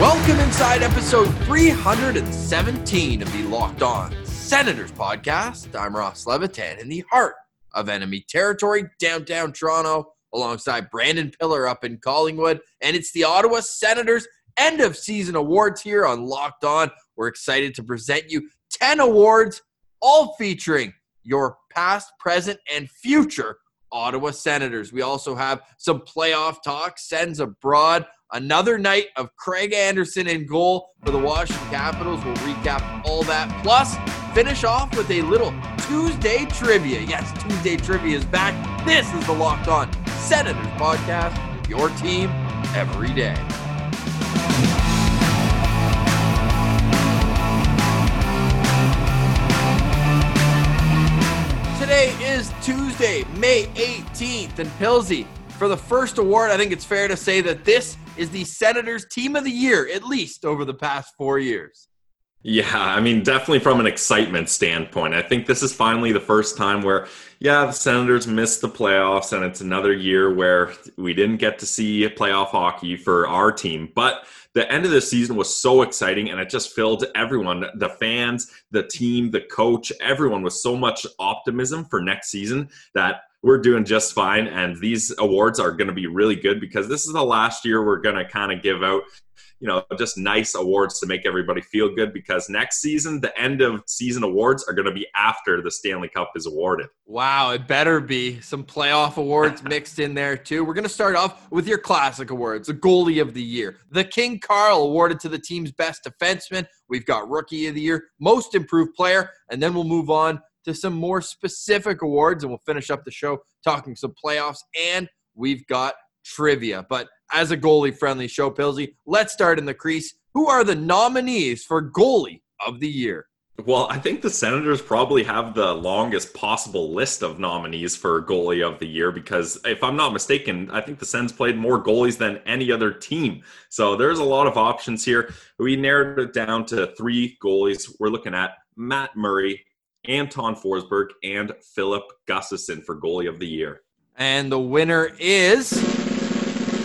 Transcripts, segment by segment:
Welcome inside episode 317 of the Locked On Senators podcast. I'm Ross Levitan in the heart of enemy territory, downtown Toronto, alongside Brandon Pillar up in Collingwood. And it's the Ottawa Senators end of season awards here on Locked On. We're excited to present you 10 awards, all featuring your past, present, and future Ottawa Senators. We also have some playoff talk, Sens abroad Another night of Craig Anderson in goal for the Washington Capitals. We'll recap all that. Plus, finish off with a little Tuesday trivia. Yes, Tuesday trivia is back. This is the Locked On Senators podcast, your team every day. Today is Tuesday, May 18th, and Pilsy, for the first award, I think it's fair to say that this is the Senators team of the year, at least over the past four years. Yeah, I mean, definitely from an excitement standpoint. I think this is finally the first time where, yeah, the Senators missed the playoffs, and it's another year where we didn't get to see playoff hockey for our team. But the end of the season was so exciting, and it just filled everyone the fans, the team, the coach, everyone with so much optimism for next season that we're doing just fine. And these awards are going to be really good because this is the last year we're going to kind of give out, you know, just nice awards to make everybody feel good because next season, the end of season awards are going to be after the Stanley Cup is awarded. Wow, it better be some playoff awards mixed in there too. We're going to start off with your classic awards, the goalie of the year. The King Carl awarded to the team's best defenseman. We've got rookie of the year, most improved player, and then we'll move on to some more specific awards, and we'll finish up the show talking some playoffs, and we've got trivia. But as a goalie friendly show, Pilsy, let's start in the crease. Who are the nominees for goalie of the year? Well, I think the Senators probably have the longest possible list of nominees for goalie of the year because, if I'm not mistaken, I think the Sens played more goalies than any other team. So there's a lot of options here. We narrowed it down to three goalies. We're looking at Matt Murray, Anton Forsberg, and Filip Gustavsson for goalie of the year. And the winner is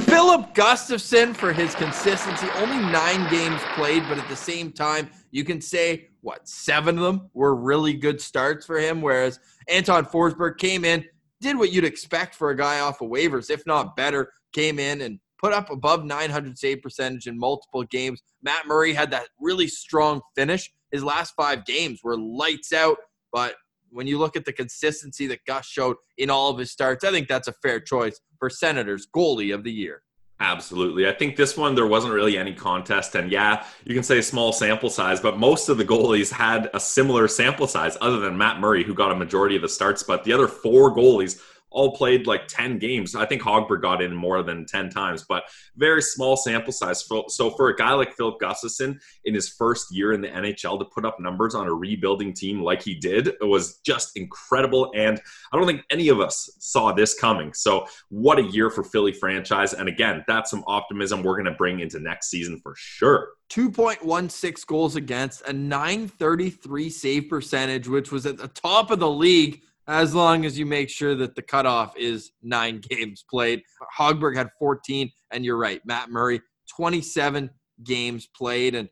Filip Gustavsson for his consistency. Only nine games played, but at the same time, you can say, what, seven of them were really good starts for him, whereas Anton Forsberg came in, did what you'd expect for a guy off of waivers, if not better, came in and put up above 900 save percentage in multiple games. Matt Murray had that really strong finish. His last five games were lights out. But when you look at the consistency that Gus showed in all of his starts, I think that's a fair choice for Senators goalie of the year. Absolutely. I think this one, there wasn't really any contest. And yeah, you can say small sample size, but most of the goalies had a similar sample size, other than Matt Murray, who got a majority of the starts. But the other four goalies all played like 10 games. I think Hogberg got in more than 10 times, but very small sample size. So for a guy like Filip Gustavsson in his first year in the NHL to put up numbers on a rebuilding team like he did was just incredible. And I don't think any of us saw this coming. So what a year for Philly franchise. And again, that's some optimism we're going to bring into next season for sure. 2.16 goals against, a 933 save percentage, which was at the top of the league as long as you make sure that the cutoff is nine games played. Hogberg had 14, and you're right, Matt Murray, 27 games played. And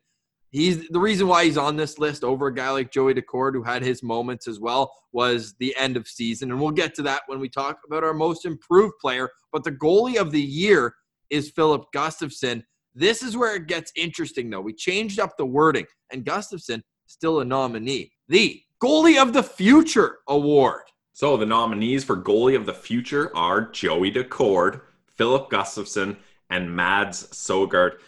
he's the reason why he's on this list over a guy like Joey Daccord, who had his moments as well, was the end of season. And we'll get to that when we talk about our most improved player. But the goalie of the year is Filip Gustavsson. This is where it gets interesting, though. We changed up the wording, and Gustavsson still a nominee. The Goalie of the Future award. So the nominees for Goalie of the Future are Joey Daccord, Filip Gustavsson, and Mads Sogaard.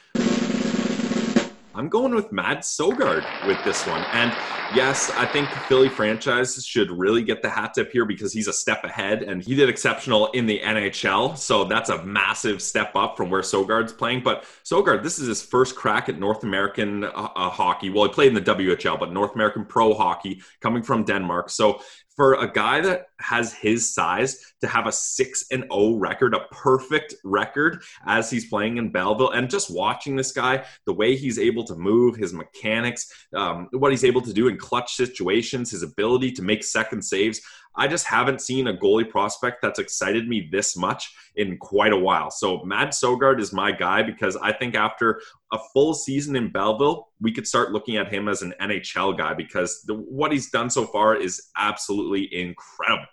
I'm going with Mads Sogaard with this one. And yes, I think the Philly franchise should really get the hat tip here because he's a step ahead and he did exceptional in the NHL. So that's a massive step up from where Sogaard's playing. But Sogaard, this is his first crack at North American uh, uh, hockey. Well, he played in the WHL, but North American pro hockey coming from Denmark. So for a guy that has his size to have a 6 and 0 record, a perfect record as he's playing in Belleville and just watching this guy, the way he's able to move, his mechanics, um, what he's able to do in clutch situations, his ability to make second saves. I just haven't seen a goalie prospect that's excited me this much in quite a while. So Mads Sogaard is my guy because I think after a full season in Belleville, we could start looking at him as an NHL guy because the, what he's done so far is absolutely incredible.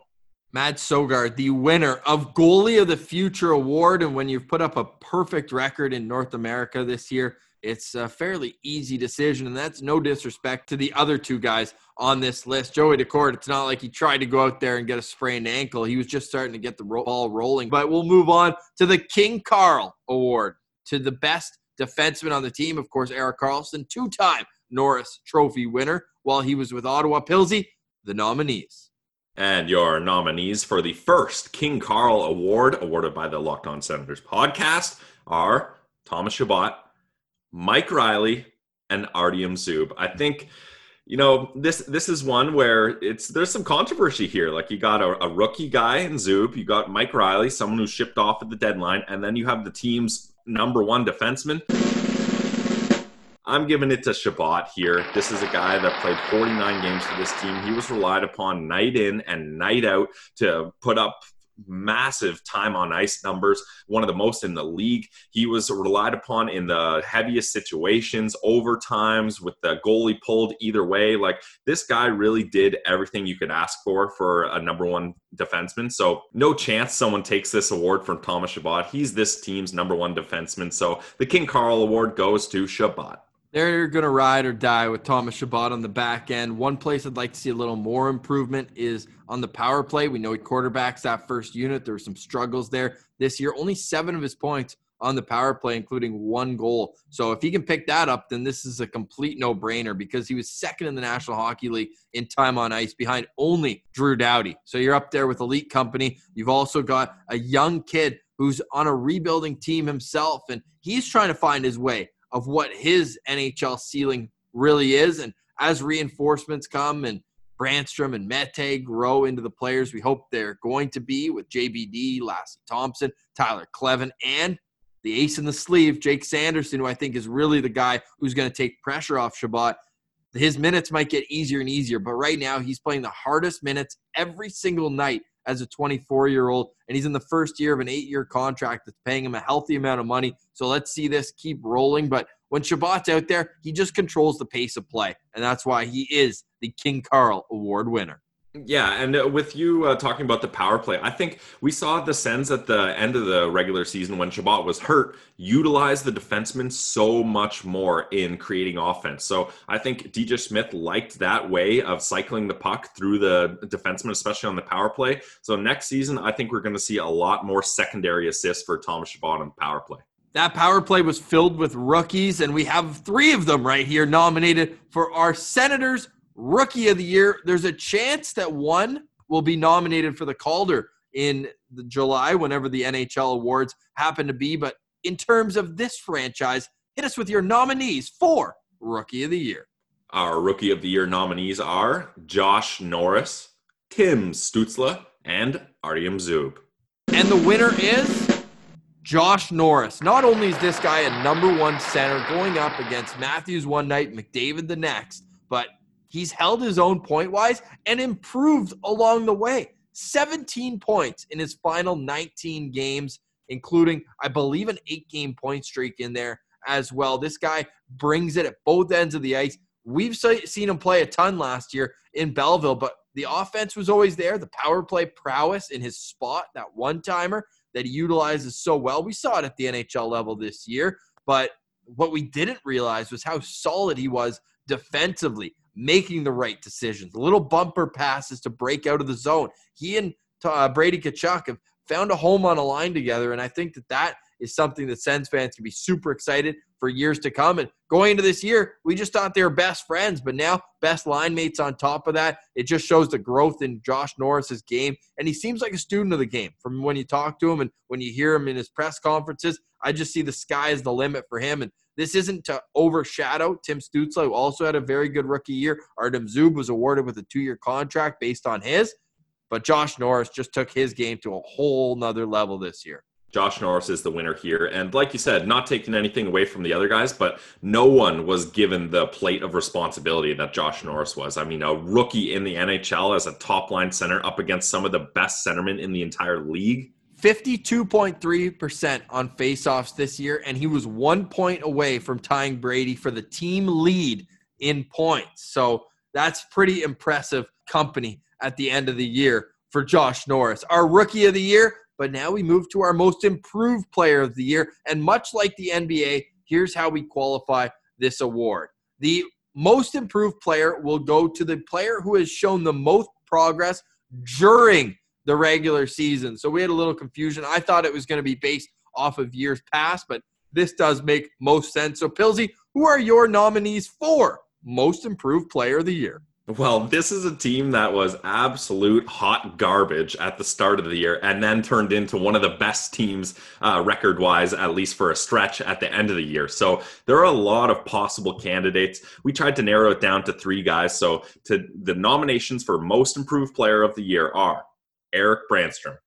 Mads Sogaard, the winner of Goalie of the Future award. And when you've put up a perfect record in North America this year, it's a fairly easy decision. And that's no disrespect to the other two guys on this list. Joey Daccord, it's not like he tried to go out there and get a sprained ankle. He was just starting to get the ball rolling. But we'll move on to the King Carl Award to the best defenseman on the team. Of course, Erik Karlsson, two time Norris Trophy winner while he was with Ottawa. Pilsy, the nominees. And your nominees for the first King Carl Award, awarded by the Locked On Senators podcast, are Thomas Chabot, Mike Reilly and Artyom Zub. I think you know this this is one where it's there's some controversy here like you got a, a, rookie guy in Zub you got Mike Reilly, someone who shipped off at the deadline and then you have the team's number one defenseman I'm giving it to Chabot here. This is a guy that played 49 games for this team. He was relied upon night in and night out to put up massive time on ice numbers, one of the most in the league. He was relied upon in the heaviest situations, overtimes with the goalie pulled either way. Like this guy really did everything you could ask for for a number one defenseman. So no chance someone takes this award from Thomas Chabot. He's this team's number one defenseman. So the King Carl Award goes to Chabot. They're going to ride or die with Thomas Chabot on the back end. One place I'd like to see a little more improvement is on the power play. We know he quarterbacks that first unit. There were some struggles there this year. Only seven of his points on the power play, including one goal. So if he can pick that up, then this is a complete no brainer because he was second in the National Hockey League in time on ice behind only Drew Doughty. So you're up there with elite company. You've also got a young kid who's on a rebuilding team himself, and he's trying to find his way of what his NHL ceiling really is. And as reinforcements come and Brannstrom and Mete grow into the players we hope they're going to be with JBD, Lassi Thomson, Tyler Kleven, and the ace in the sleeve, Jake Sanderson, who I think is really the guy who's going to take pressure off Chabot. His minutes might get easier and easier, but right now he's playing the hardest minutes every single night as a 24 year old, and he's in the first year of an eight year contract that's paying him a healthy amount of money. So let's see this keep rolling. But when Chabot's out there, he just controls the pace of play, and that's why he is the King Carl Award winner. Yeah, and uh, with you uh, talking about the power play, I think we saw the Sens at the end of the regular season when Chabot was hurt utilize the defensemen so much more in creating offense. So I think DJ Smith liked that way of cycling the puck through the defenseman, especially on the power play. So next season, I think we're going to see a lot more secondary assists for Thomas Chabot on the power play. That power play was filled with rookies, and we have three of them right here nominated for our Senators Rookie of the Year. There's a chance that one will be nominated for the Calder in the July, whenever the NHL awards happen to be. But in terms of this franchise, hit us with your nominees for Rookie of the Year. Our Rookie of the Year nominees are Josh Norris, Tim Stützle, and Artyom Zub. And the winner is Josh Norris. Not only is this guy a number one center going up against Matthews one night, McDavid the next, but He's held his own point wise and improved along the way. 17 points in his final 19 games, including, I believe, an eight game point streak in there as well. This guy brings it at both ends of the ice. We've seen him play a ton last year in Belleville, but the offense was always there. The power play prowess in his spot, that one timer that he utilizes so well. We saw it at the NHL level this year, but what we didn't realize was how solid he was defensively making the right decisions, little bumper passes to break out of the zone. He and uh, Brady Tkachuk have found a home on a line together, and I think that that is something that Sens fans can be super excited for years to come. And going into this year, we just thought they were best friends, but now best line mates on top of that. It just shows the growth in Josh Norris's game. And he seems like a student of the game from when you talk to him and when you hear him in his press conferences. I just see the sky is the limit for him. And this isn't to overshadow Tim Stützle, who also had a very good rookie year. Artem Zub was awarded with a two year contract based on his. But Josh Norris just took his game to a whole nother level this year. Josh Norris is the winner here. And like you said, not taking anything away from the other guys, but no one was given the plate of responsibility that Josh Norris was. I mean, a rookie in the NHL as a top line center up against some of the best centermen in the entire league. 52.3% on faceoffs this year, and he was one point away from tying Brady for the team lead in points. So that's pretty impressive company at the end of the year for Josh Norris. Our rookie of the year, but now we move to our most improved player of the year. And much like the NBA, here's how we qualify this award. The most improved player will go to the player who has shown the most progress during the regular season. So we had a little confusion. I thought it was going to be based off of years past, but this does make most sense. So, Pilsy, who are your nominees for most improved player of the year? Well, this is a team that was absolute hot garbage at the start of the year and then turned into one of the best teams uh, record wise, at least for a stretch at the end of the year. So there are a lot of possible candidates. We tried to narrow it down to three guys. So to the nominations for most improved player of the year are Erik Brannstrom,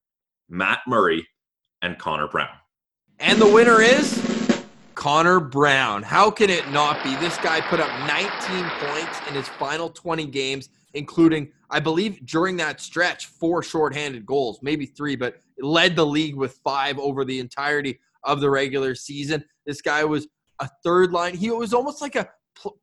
Matt Murray, and Connor Brown. And the winner is Connor Brown. How can it not be? This guy put up 19 points in his final 20 games, including, I believe, during that stretch, four shorthanded goals, maybe three, but led the league with five over the entirety of the regular season. This guy was a third line. He was almost like a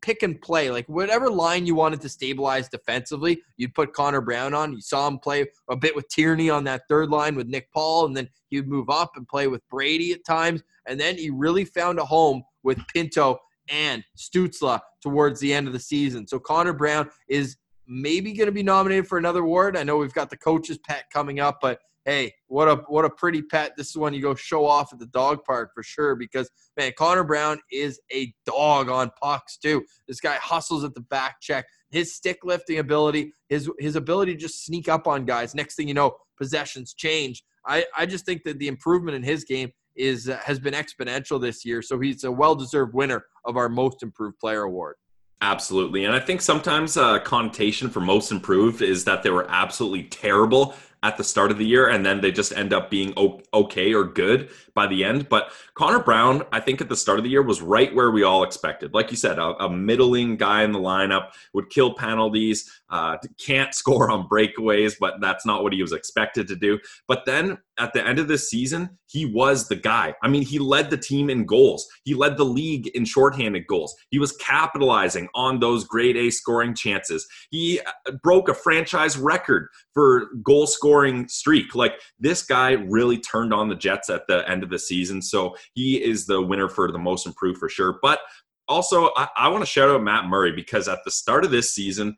pick and play. Like whatever line you wanted to stabilize defensively, you'd put Connor Brown on. You saw him play a bit with Tierney on that third line with Nick Paul, and then he would move up and play with Brady at times. And then he really found a home with Pinto and Stützle towards the end of the season. So Connor Brown is maybe going to be nominated for another award. I know we've got the coach's pet coming up, but hey, what a what a pretty pet. This is when you go show off at the dog park for sure. Because man, Connor Brown is a dog on pucks too. This guy hustles at the back check. His stick lifting ability, his his ability to just sneak up on guys. Next thing you know, possessions change. I I just think that the improvement in his game is uh, has been exponential this year. So he's a well deserved winner of our most improved player award. Absolutely. And I think sometimes a uh, connotation for most improved is that they were absolutely terrible at the start of the year and then they just end up being okay or good by the end. But Connor Brown, I think at the start of the year was right where we all expected. Like you said, a, a middling guy in the lineup would kill penalties, uh, can't score on breakaways, but that's not what he was expected to do. But then at the end of this season, he was the guy. I mean, he led the team in goals. He led the league in shorthanded goals. He was capitalizing on those grade A scoring chances. He uh, broke a franchise record for goal scoring streak. Like this guy really turned on the Jets at the end of the season. So he is the winner for the most improved for sure. But also, I, I want to shout out Matt Murray because at the start of this season,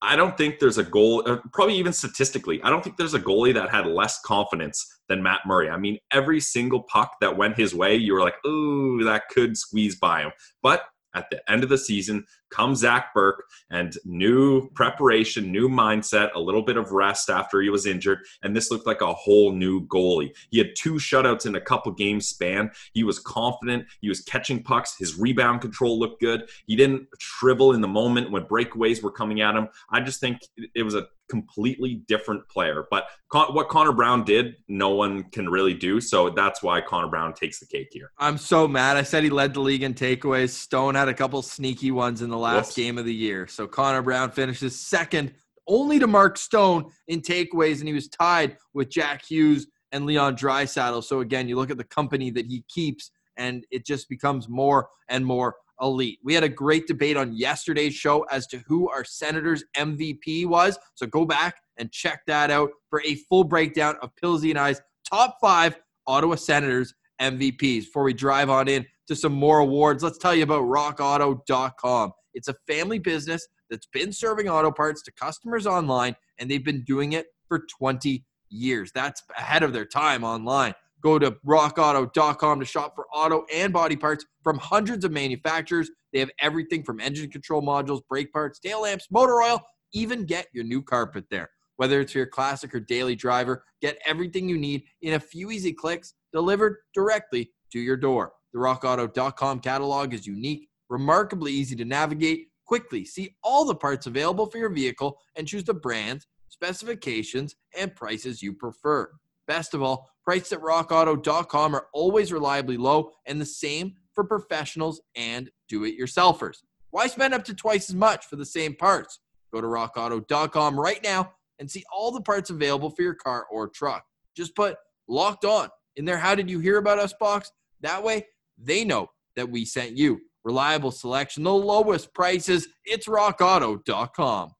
I don't think there's a goal, uh, probably even statistically, I don't think there's a goalie that had less confidence than Matt Murray. I mean, every single puck that went his way, you were like, ooh, that could squeeze by him. But at the end of the season comes Zac Bierk and new preparation, new mindset, a little bit of rest after he was injured. And this looked like a whole new goalie. He had two shutouts in a couple games span. He was confident. He was catching pucks. His rebound control looked good. He didn't shrivel in the moment when breakaways were coming at him. I just think it was a completely different player. But what Connor Brown did, no one can really do. So that's why Connor Brown takes the cake here. I'm so mad. I said he led the league in takeaways. Stone had a couple sneaky ones in the last Whoops. game of the year. So Connor Brown finishes second, only to Mark Stone in takeaways, and he was tied with Jack Hughes and Leon Draisaitl. So again, you look at the company that he keeps, and it just becomes more and more elite. We had a great debate on yesterday's show as to who our Senators MVP was. So go back and check that out for a full breakdown of Pillsy and I's top five Ottawa Senators MVPs. Before we drive on in to some more awards, let's tell you about rockauto.com. It's a family business that's been serving auto parts to customers online, and they've been doing it for 20 years. That's ahead of their time online. Go to rockauto.com to shop for auto and body parts from hundreds of manufacturers. They have everything from engine control modules, brake parts, tail lamps, motor oil, even get your new carpet there. Whether it's your classic or daily driver, get everything you need in a few easy clicks delivered directly to your door. The rockauto.com catalog is unique, remarkably easy to navigate. Quickly see all the parts available for your vehicle and choose the brands, specifications, and prices you prefer. Best of all, prices at rockauto.com are always reliably low and the same for professionals and do it yourselfers. Why spend up to twice as much for the same parts? Go to rockauto.com right now and see all the parts available for your car or truck. Just put locked on in there. How did you hear about us box? That way they know that we sent you. Reliable selection, the lowest prices. It's rockauto.com.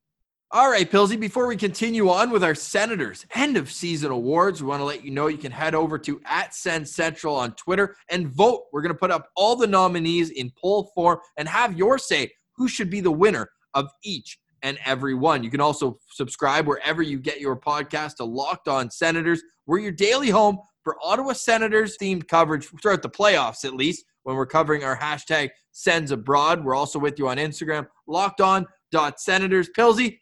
All right, Pilsy, before we continue on with our Senators end of season awards, we want to let you know you can head over to at Sens Central on Twitter and vote. We're going to put up all the nominees in poll form and have your say who should be the winner of each and every one. You can also subscribe wherever you get your podcast to Locked On Senators. We're your daily home for Ottawa Senators themed coverage throughout the playoffs, at least when we're covering our hashtag Sens abroad. We're also with you on Instagram, locked on dot senators. Pilsy,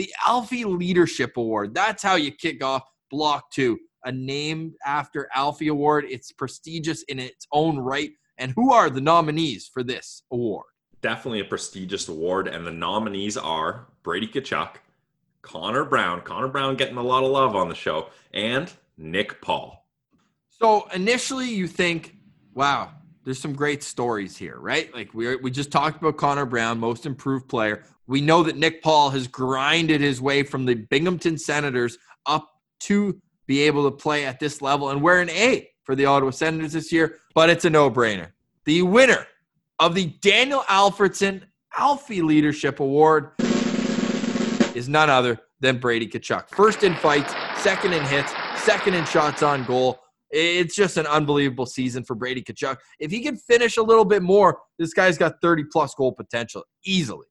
the Alfie Leadership Award. That's how you kick off block two. A named after Alfie Award. It's prestigious in its own right. And who are the nominees for this award? Definitely a prestigious award. And the nominees are Brady Tkachuk, Connor Brown, Connor Brown getting a lot of love on the show, and Nick Paul. So initially you think, wow, there's some great stories here, right? Like we we just talked about Connor Brown, most improved player. We know that Nick Paul has grinded his way from the Binghamton Senators up to be able to play at this level and wear an A for the Ottawa Senators this year, but it's a no-brainer. The winner of the Daniel Alfredsson Alfie Leadership Award is none other than Brady Tkachuk. First in fights, second in hits, second in shots on goal. It's just an unbelievable season for Brady Tkachuk. If he can finish a little bit more, this guy's got 30 plus goal potential easily.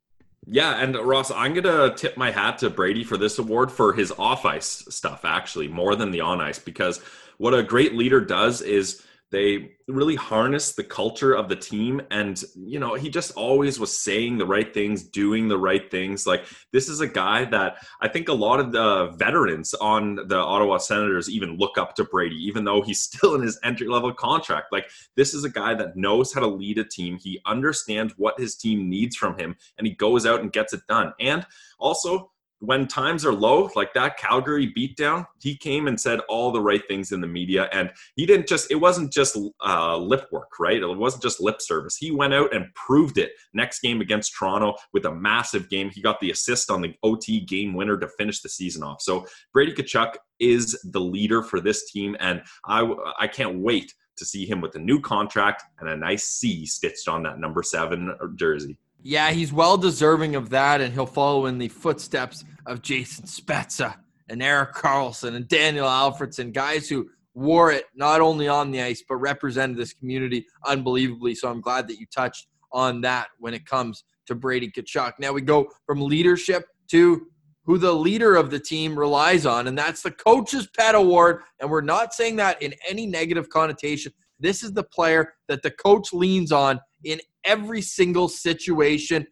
Yeah, and Ross, I'm gonna tip my hat to Brady for this award for his off ice stuff, actually, more than the on ice, because what a great leader does is they really harness the culture of the team. And, you know, he just always was saying the right things, doing the right things. Like, this is a guy that I think a lot of the veterans on the Ottawa Senators even look up to Brady, even though he's still in his entry level contract. Like, this is a guy that knows how to lead a team. He understands what his team needs from him, and he goes out and gets it done. And also, when times are low, like that Calgary beatdown, he came and said all the right things in the media. And he didn't just, it wasn't just uh, lip work, right? It wasn't just lip service. He went out and proved it next game against Toronto with a massive game. He got the assist on the OT game winner to finish the season off. So Brady Tkachuk is the leader for this team. And I, I can't wait to see him with a new contract and a nice C stitched on that number seven jersey. Yeah, he's well deserving of that, and he'll follow in the footsteps of Jason Spezza and Erik Karlsson and Daniel Alfredsson, guys who wore it not only on the ice but represented this community unbelievably. So I'm glad that you touched on that when it comes to Brady Tkachuk. Now we go from leadership to who the leader of the team relies on, and that's the Coach's Pet Award. And we're not saying that in any negative connotation. This is the player that the coach leans on in every single situation.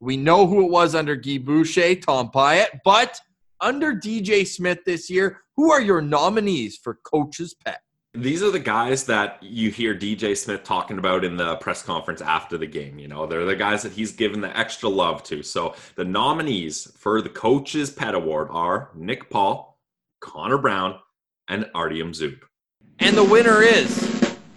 We know who it was under Guy Boucher, Tom Pyatt, but under DJ Smith this year, who are your nominees for Coach's Pet? These are the guys that you hear DJ Smith talking about in the press conference after the game. You know, they're the guys that he's given the extra love to. So the nominees for the Coach's Pet Award are Nick Paul, Connor Brown, and Artyom Zub. And the winner is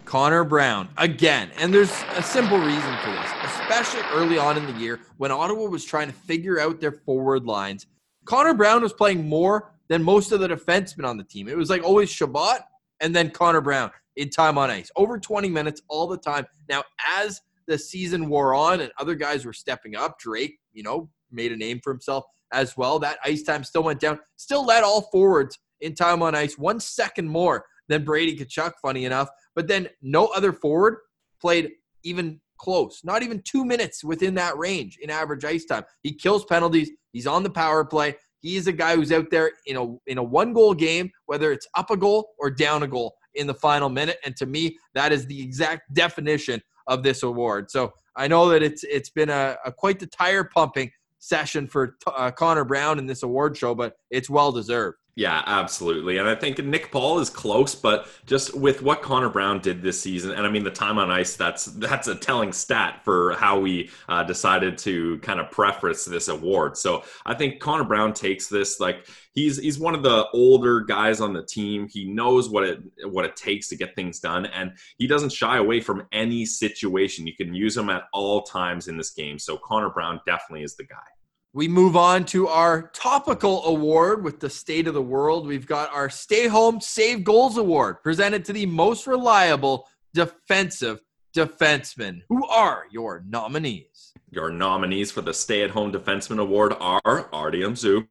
Connor Brown again. And there's a simple reason for this, especially early on in the year when Ottawa was trying to figure out their forward lines. Connor Brown was playing more than most of the defensemen on the team. It was like always Chabot and then Connor Brown in time on ice, over 20 minutes all the time. Now, as the season wore on and other guys were stepping up, Drake, you know, made a name for himself as well. That ice time still went down, still led all forwards in time on ice, one second more than Brady Tkachuk, funny enough. But then no other forward played even close, not even two minutes within that range in average ice time. He kills penalties. He's on the power play. He is a guy who's out there in a in a one goal game, whether it's up a goal or down a goal in the final minute. And to me, that is the exact definition of this award. So I know that it's it's been a, a quite the tire pumping session for uh, Connor Brown in this award show, but it's well deserved. Yeah, absolutely. And I think Nick Paul is close, but just with what Connor Brown did this season, and I mean the time on ice, that's that's a telling stat for how we uh, decided to kind of preface this award. So I think Connor Brown takes this like he's he's one of the older guys on the team. He knows what it what it takes to get things done, and he doesn't shy away from any situation. You can use him at all times in this game. So Connor Brown definitely is the guy. We move on to our topical award with the state of the world. We've got our Stay Home Save Goals Award presented to the most reliable defensive defenseman. Who are your nominees? Your nominees for the Stay at Home Defenseman Award are Artyom Zub,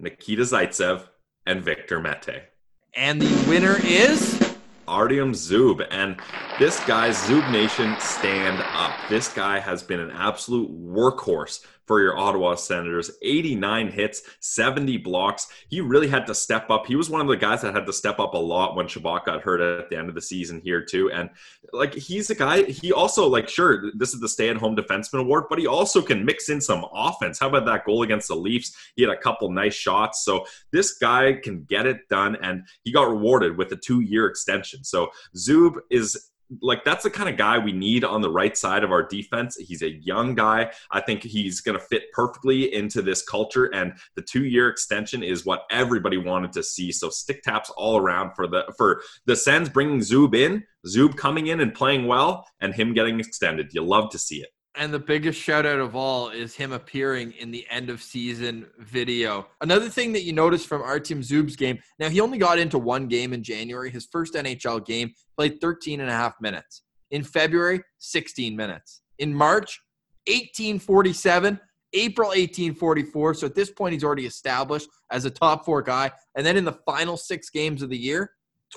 Nikita Zaitsev, and Victor Mete. And the winner is Artyom Zub. And this guy, Zub Nation, stand up. This guy has been an absolute workhorse for your Ottawa Senators. 89 hits, 70 blocks. He really had to step up. He was one of the guys that had to step up a lot when Chabot got hurt at the end of the season here too. And like he's a guy. He also like sure this is the stay-at-home defenseman award, but he also can mix in some offense. How about that goal against the Leafs? He had a couple nice shots. So this guy can get it done, and he got rewarded with a two-year extension. So Zub is like that's the kind of guy we need on the right side of our defense. He's a young guy. I think he's going to fit perfectly into this culture and the 2-year extension is what everybody wanted to see. So stick taps all around for the for the Sens bringing Zub in, Zub coming in and playing well and him getting extended. You love to see it. And the biggest shout out of all is him appearing in the end of season video. Another thing that you notice from Artyom Zub's game, now he only got into one game in January, his first NHL game, played 13 and a half minutes. In February, 16 minutes. In March, 1847. April 1844. So at this point, he's already established as a top four guy. And then in the final six games of the year,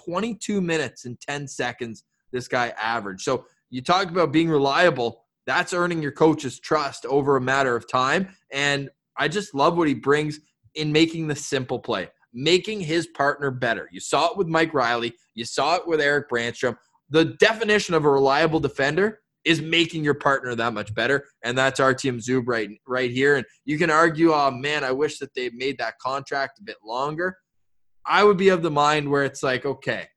22 minutes and 10 seconds, this guy averaged. So you talk about being reliable that's earning your coach's trust over a matter of time. And I just love what he brings in making the simple play, making his partner better. You saw it with Mike Reilly, you saw it with Erik Brannstrom. The definition of a reliable defender is making your partner that much better. And that's Artyom Zub right, right here. And you can argue, oh man, I wish that they made that contract a bit longer. I would be of the mind where it's like, okay,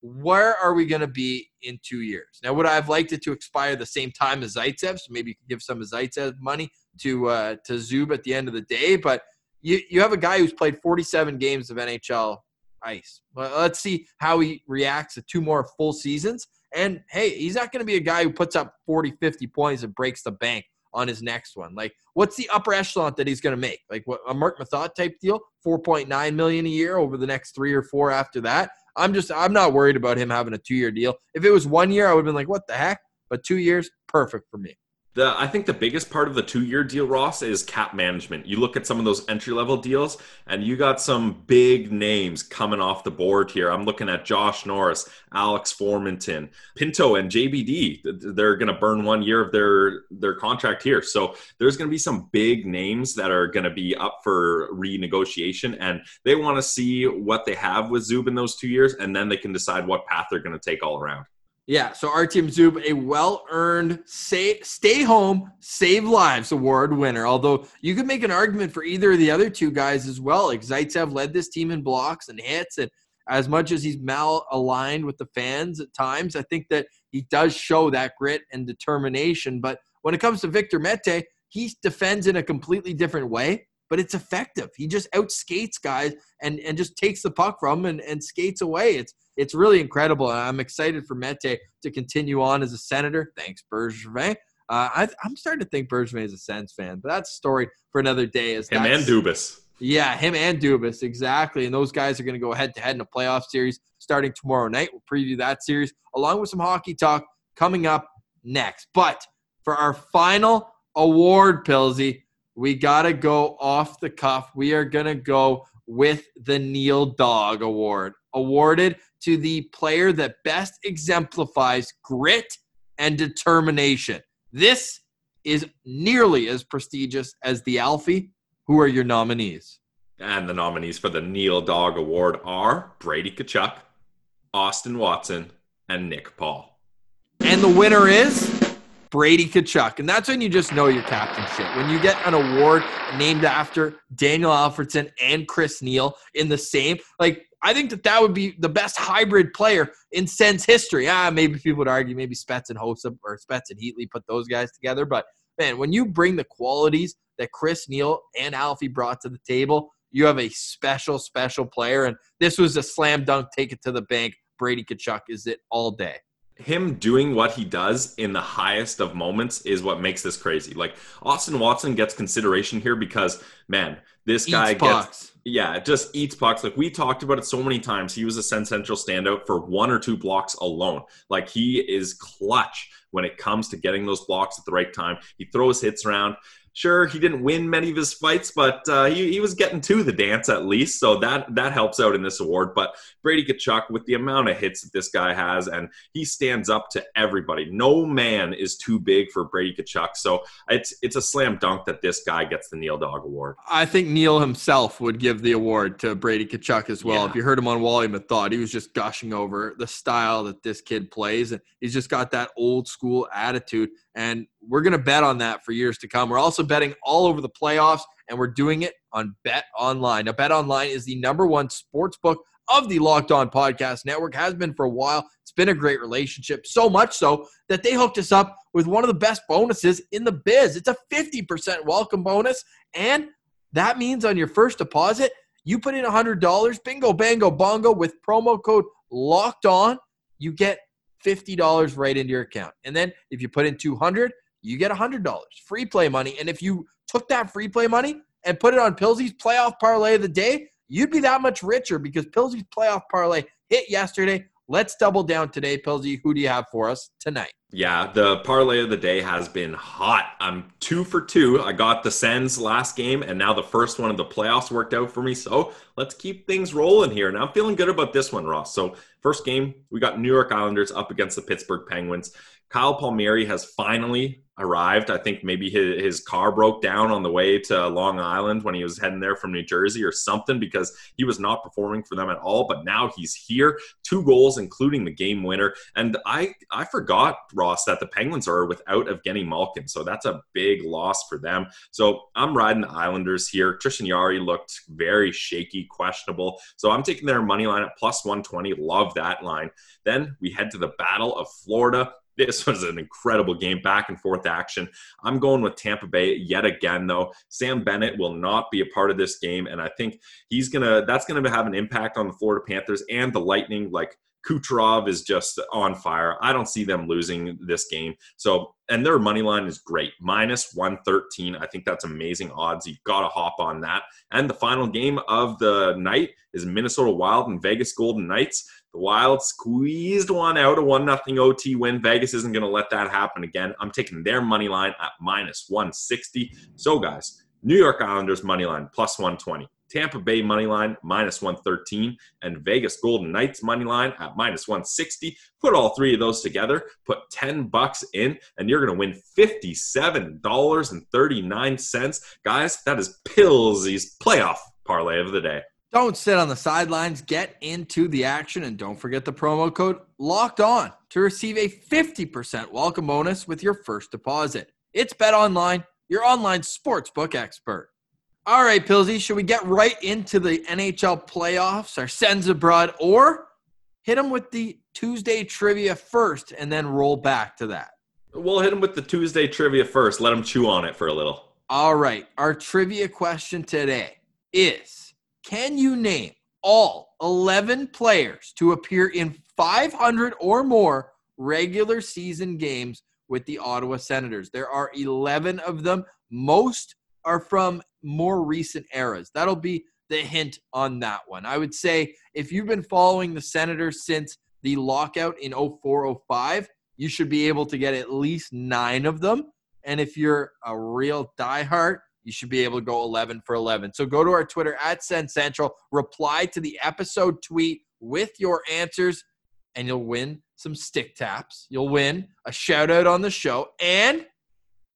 where are we going to be in two years? Now, would I have liked it to expire the same time as Zaitsev? So maybe you could give some of Zaitsev money to uh, to Zub at the end of the day. But you you have a guy who's played 47 games of NHL ice. Well, let's see how he reacts to two more full seasons. And hey, he's not going to be a guy who puts up 40, 50 points and breaks the bank on his next one. Like, what's the upper echelon that he's going to make? Like, what a Marc Methot type deal, 4.9 million a year over the next three or four after that. I'm just I'm not worried about him having a two year deal. If it was one year, I would have been like, what the heck? But two years, perfect for me. The, I think the biggest part of the two year deal, Ross, is cap management. You look at some of those entry level deals, and you got some big names coming off the board here. I'm looking at Josh Norris, Alex Formenton, Pinto, and JBD. They're going to burn one year of their their contract here. So there's going to be some big names that are going to be up for renegotiation, and they want to see what they have with Zub in those two years, and then they can decide what path they're going to take all around. Yeah, so Artyom Zub, a well-earned say, stay home, save lives award winner. Although you could make an argument for either of the other two guys as well. Like Zaitsev led this team in blocks and hits, and as much as he's mal-aligned with the fans at times, I think that he does show that grit and determination. But when it comes to Victor Mete, he defends in a completely different way, but it's effective. He just outskates guys and and just takes the puck from them and, and skates away. It's it's really incredible. and I'm excited for Mete to continue on as a senator. Thanks, Bergevin. Uh, I, am starting to think Bergevin is a Sens fan, but that's a story for another day. As him and Dubas. Yeah, him and Dubas, exactly. And those guys are going to go head to head in a playoff series starting tomorrow night. We'll preview that series along with some hockey talk coming up next. But for our final award, Pilsy, we got to go off the cuff. We are going to go with the Neil Dog Award, awarded to the player that best exemplifies grit and determination. This is nearly as prestigious as the Alfie. Who are your nominees? And the nominees for the Neil Dog Award are Brady Tkachuk, Austin Watson, and Nick Paul. And the winner is Brady Tkachuk. And that's when you just know your captainship. When you get an award named after Daniel Alfredsson and Chris Neil in the same, like, I think that that would be the best hybrid player in Sens history. Ah, maybe people would argue maybe Spets and Hossa or Spets and Heatley put those guys together. But man, when you bring the qualities that Chris Neil and Alfie brought to the table, you have a special, special player. And this was a slam dunk, take it to the bank. Brady Tkachuk is it all day him doing what he does in the highest of moments is what makes this crazy. Like Austin Watson gets consideration here because man, this guy Eats gets yeah, just eats pucks. Like we talked about it so many times. He was a Sens Central standout for one or two blocks alone. Like he is clutch when it comes to getting those blocks at the right time. He throws hits around. Sure, he didn't win many of his fights, but uh, he, he was getting to the dance at least, so that that helps out in this award. But Brady Tkachuk, with the amount of hits that this guy has, and he stands up to everybody. No man is too big for Brady Tkachuk, so it's it's a slam dunk that this guy gets the Neil Dog Award. I think Neil himself would give the award to Brady Tkachuk as well. Yeah. If you heard him on Wally Thought, he was just gushing over the style that this kid plays, and he's just got that old school attitude. And we're gonna bet on that for years to come. We're also betting all over the playoffs, and we're doing it on Bet Online. Now, Bet Online is the number one sports book of the Locked On Podcast Network. Has been for a while. It's been a great relationship, so much so that they hooked us up with one of the best bonuses in the biz. It's a 50% welcome bonus, and that means on your first deposit, you put in $100, bingo, bango, bongo, with promo code locked on, you get $50 right into your account. And then if you put in 200, you get $100 free play money. And if you took that free play money and put it on Pilsey's playoff parlay of the day, you'd be that much richer because Pilsey's playoff parlay hit yesterday. Let's double down today, Pilsey. Who do you have for us tonight? Yeah, the parlay of the day has been hot. I'm two for two. I got the Sens last game, and now the first one of the playoffs worked out for me. So let's keep things rolling here. And I'm feeling good about this one, Ross. So, first game, we got New York Islanders up against the Pittsburgh Penguins. Kyle Palmieri has finally arrived. I think maybe his, his car broke down on the way to Long Island when he was heading there from New Jersey or something because he was not performing for them at all. But now he's here, two goals, including the game winner. And I I forgot Ross that the Penguins are without Evgeny Malkin, so that's a big loss for them. So I'm riding the Islanders here. Tristan Jarry looked very shaky, questionable. So I'm taking their money line at plus 120. Love that line. Then we head to the Battle of Florida. This was an incredible game, back and forth action. I'm going with Tampa Bay yet again, though. Sam Bennett will not be a part of this game, and I think he's gonna. That's gonna have an impact on the Florida Panthers and the Lightning. Like Kucherov is just on fire. I don't see them losing this game. So, and their money line is great, minus 113. I think that's amazing odds. You've got to hop on that. And the final game of the night is Minnesota Wild and Vegas Golden Knights. The Wild squeezed one out, a one nothing OT win. Vegas isn't going to let that happen again. I'm taking their money line at minus 160. So, guys, New York Islanders money line plus 120. Tampa Bay money line minus 113 and Vegas Golden Knights money line at minus 160. Put all three of those together, put 10 bucks in, and you're going to win $57.39. Guys, that is Pillsy's playoff parlay of the day. Don't sit on the sidelines. Get into the action and don't forget the promo code locked on to receive a 50% welcome bonus with your first deposit. It's Bet Online, your online sportsbook expert. All right, Pilsy, should we get right into the NHL playoffs, our Sens abroad, or hit them with the Tuesday trivia first and then roll back to that? We'll hit them with the Tuesday trivia first. Let them chew on it for a little. All right, our trivia question today is Can you name all 11 players to appear in 500 or more regular season games with the Ottawa Senators? There are 11 of them. Most are from more recent eras. That'll be the hint on that one. I would say if you've been following the Senators since the lockout in 04 05, you should be able to get at least nine of them. And if you're a real diehard, you should be able to go 11 for 11. So go to our Twitter at Sens Central, reply to the episode tweet with your answers, and you'll win some stick taps. You'll win a shout out on the show, and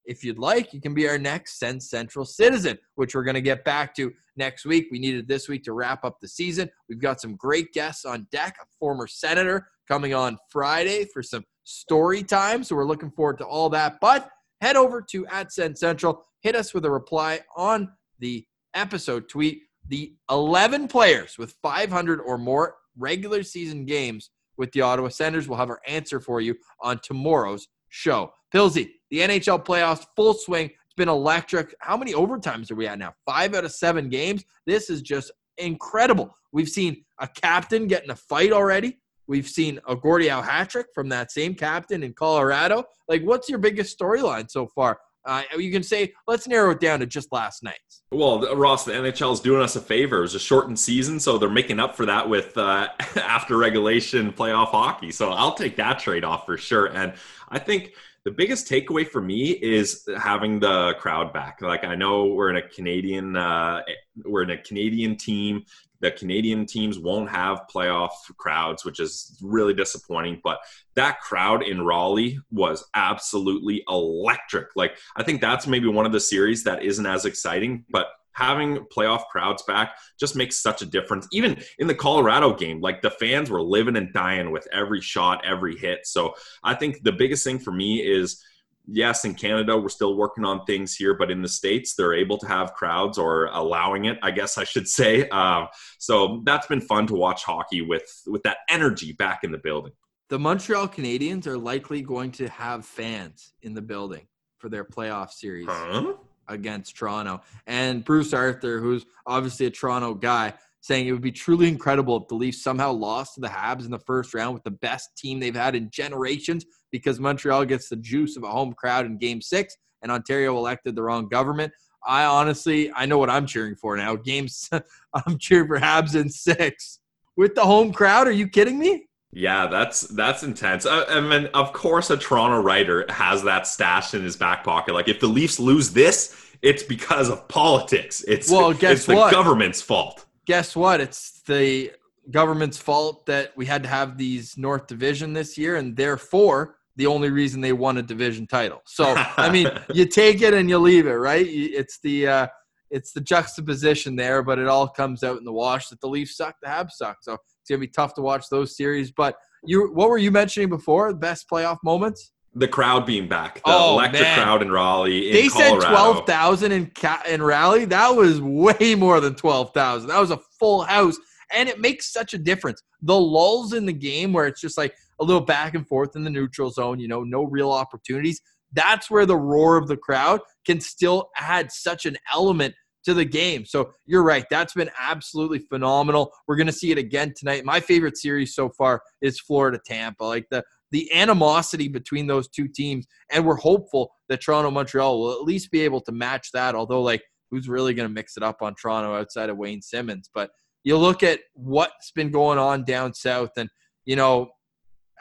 if you'd like, you can be our next Sens Central citizen, which we're going to get back to next week. We needed this week to wrap up the season. We've got some great guests on deck, a former senator coming on Friday for some story time. So we're looking forward to all that. But head over to at Sens Central, hit us with a reply on the episode tweet. The 11 players with 500 or more regular season games with the Ottawa Senators will have our answer for you on tomorrow's show. Pilsy, the NHL playoffs, full swing. It's been electric. How many overtimes are we at now? Five out of seven games. This is just incredible. We've seen a captain get in a fight already. We've seen a Gordie Howe hat trick from that same captain in Colorado. Like, what's your biggest storyline so far? Uh, you can say, let's narrow it down to just last night. Well, Ross, the NHL is doing us a favor. It was a shortened season, so they're making up for that with uh, after regulation playoff hockey. So I'll take that trade off for sure. And I think the biggest takeaway for me is having the crowd back. Like I know we're in a Canadian, uh, we're in a Canadian team. The Canadian teams won't have playoff crowds, which is really disappointing. But that crowd in Raleigh was absolutely electric. Like I think that's maybe one of the series that isn't as exciting, but having playoff crowds back just makes such a difference. Even in the Colorado game, like the fans were living and dying with every shot, every hit. So I think the biggest thing for me is yes, in Canada, we're still working on things here, but in the States, they're able to have crowds or allowing it, I guess I should say. Um, so that's been fun to watch hockey with, with that energy back in the building. The Montreal Canadiens are likely going to have fans in the building for their playoff series. Huh? against Toronto. And Bruce Arthur, who's obviously a Toronto guy, saying it would be truly incredible if the Leafs somehow lost to the Habs in the first round with the best team they've had in generations because Montreal gets the juice of a home crowd in game six and Ontario elected the wrong government. I honestly, I know what I'm cheering for now. Games, I'm cheering for Habs in six with the home crowd. Are you kidding me? Yeah, that's that's intense. I, I mean, of course, a Toronto writer has that stashed in his back pocket. Like, if the Leafs lose this, it's because of politics. It's well, guess it's the government's fault. Guess what? It's the government's fault that we had to have these North Division this year, and therefore the only reason they won a division title. So, I mean, you take it and you leave it, right? It's the uh, it's the juxtaposition there, but it all comes out in the wash that the Leafs suck, the Habs suck. So it's gonna be tough to watch those series. But you, what were you mentioning before? The best playoff moments? The crowd being back, the Oh, electric man. crowd in Raleigh. In they said twelve thousand in Ca- in Raleigh. That was way more than twelve thousand. That was a full house, and it makes such a difference. The lulls in the game where it's just like a little back and forth in the neutral zone. You know, no real opportunities. That's where the roar of the crowd can still add such an element to the game. So you're right. That's been absolutely phenomenal. We're going to see it again tonight. My favorite series so far is Florida Tampa. Like the the animosity between those two teams, and we're hopeful that Toronto Montreal will at least be able to match that. Although, like, who's really going to mix it up on Toronto outside of Wayne Simmonds? But you look at what's been going on down south, and you know.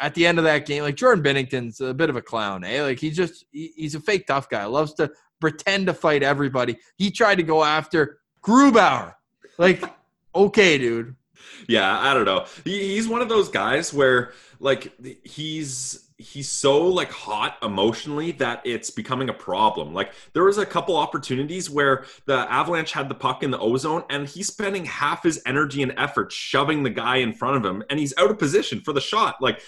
At the end of that game, like Jordan Binnington's a bit of a clown, eh? Like he's just he- he's a fake tough guy. Loves to pretend to fight everybody. He tried to go after Grubauer. Like, okay, dude. Yeah, I don't know. He, he's one of those guys where like he's he's so like hot emotionally that it's becoming a problem. Like there was a couple opportunities where the Avalanche had the puck in the ozone and he's spending half his energy and effort shoving the guy in front of him and he's out of position for the shot. Like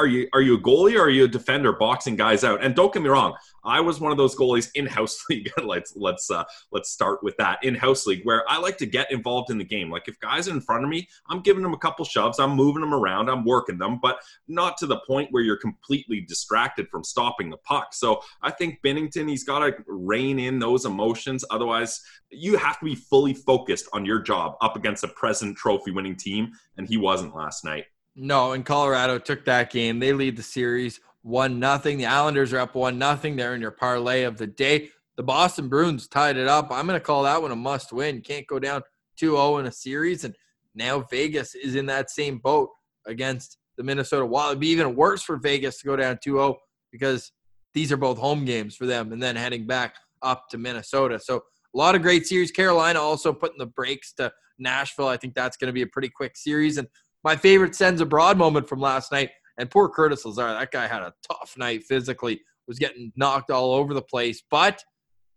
are you are you a goalie or are you a defender boxing guys out? And don't get me wrong, I was one of those goalies in house league. let's let's uh, let's start with that in house league where I like to get involved in the game. Like if guys are in front of me, I'm giving them a couple shoves, I'm moving them around, I'm working them, but not to the point where you're completely distracted from stopping the puck. So I think Binnington, he's got to rein in those emotions. Otherwise, you have to be fully focused on your job up against a present trophy winning team, and he wasn't last night. No, and Colorado took that game. They lead the series one nothing. The Islanders are up one nothing. They're in your parlay of the day. The Boston Bruins tied it up. I'm going to call that one a must win. Can't go down 2-0 in a series, and now Vegas is in that same boat against the Minnesota Wild. It'd be even worse for Vegas to go down 2-0 because these are both home games for them, and then heading back up to Minnesota. So a lot of great series. Carolina also putting the brakes to Nashville. I think that's going to be a pretty quick series. And my favorite Sens abroad moment from last night, and poor Curtis Lazar. That guy had a tough night physically was getting knocked all over the place, but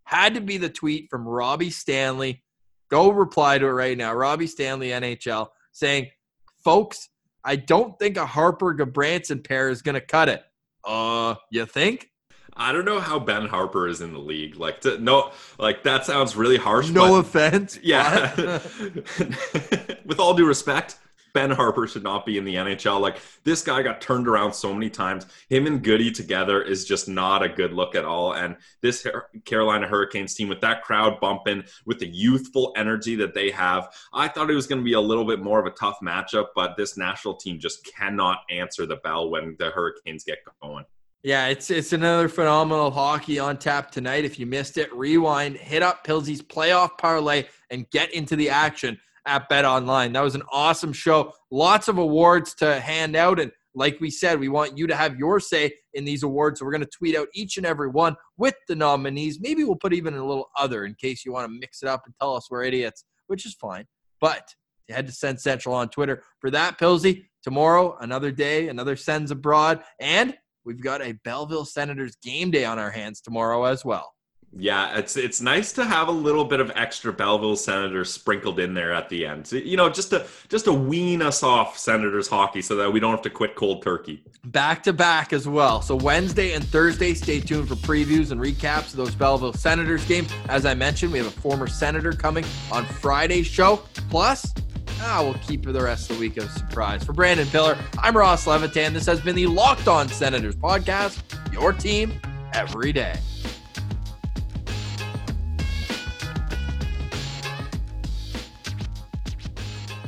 had to be the tweet from Robbie Stanley. Go reply to it right now. Robbie Stanley, NHL, saying, folks, I don't think a Harpur Gudbranson pair is going to cut it. Uh, you think? I don't know how Ben Harpur is in the league. Like, to, no, like that sounds really harsh. No offense. Yeah. With all due respect, Ben Harpur should not be in the NHL. Like this guy got turned around so many times. Him and Goody together is just not a good look at all. And this Carolina Hurricanes team with that crowd bumping, with the youthful energy that they have, I thought it was going to be a little bit more of a tough matchup. But this national team just cannot answer the bell when the Hurricanes get going. Yeah, it's it's another phenomenal hockey on tap tonight. If you missed it, rewind, hit up Pilsey's playoff parlay, and get into the action at Bet Online. That was an awesome show. Lots of awards to hand out, and like we said, we want you to have your say in these awards. So we're going to tweet out each and every one with the nominees. Maybe we'll put even a little other in case you want to mix it up and tell us we're idiots, which is fine. But head to Sens Central on Twitter for that, Pilsey. Tomorrow, another day, another Sens abroad, and we've got a Belleville Senators game day on our hands tomorrow as well. Yeah, it's it's nice to have a little bit of extra Belleville Senators sprinkled in there at the end. So, you know, just to just to wean us off Senators hockey so that we don't have to quit cold turkey. Back to back as well. So Wednesday and Thursday, stay tuned for previews and recaps of those Belleville Senators games. As I mentioned, we have a former Senator coming on Friday's show. Plus, ah, we'll keep the rest of the week a surprise. For Brandon Pillar, I'm Ross Levitan. This has been the Locked On Senators podcast, your team every day.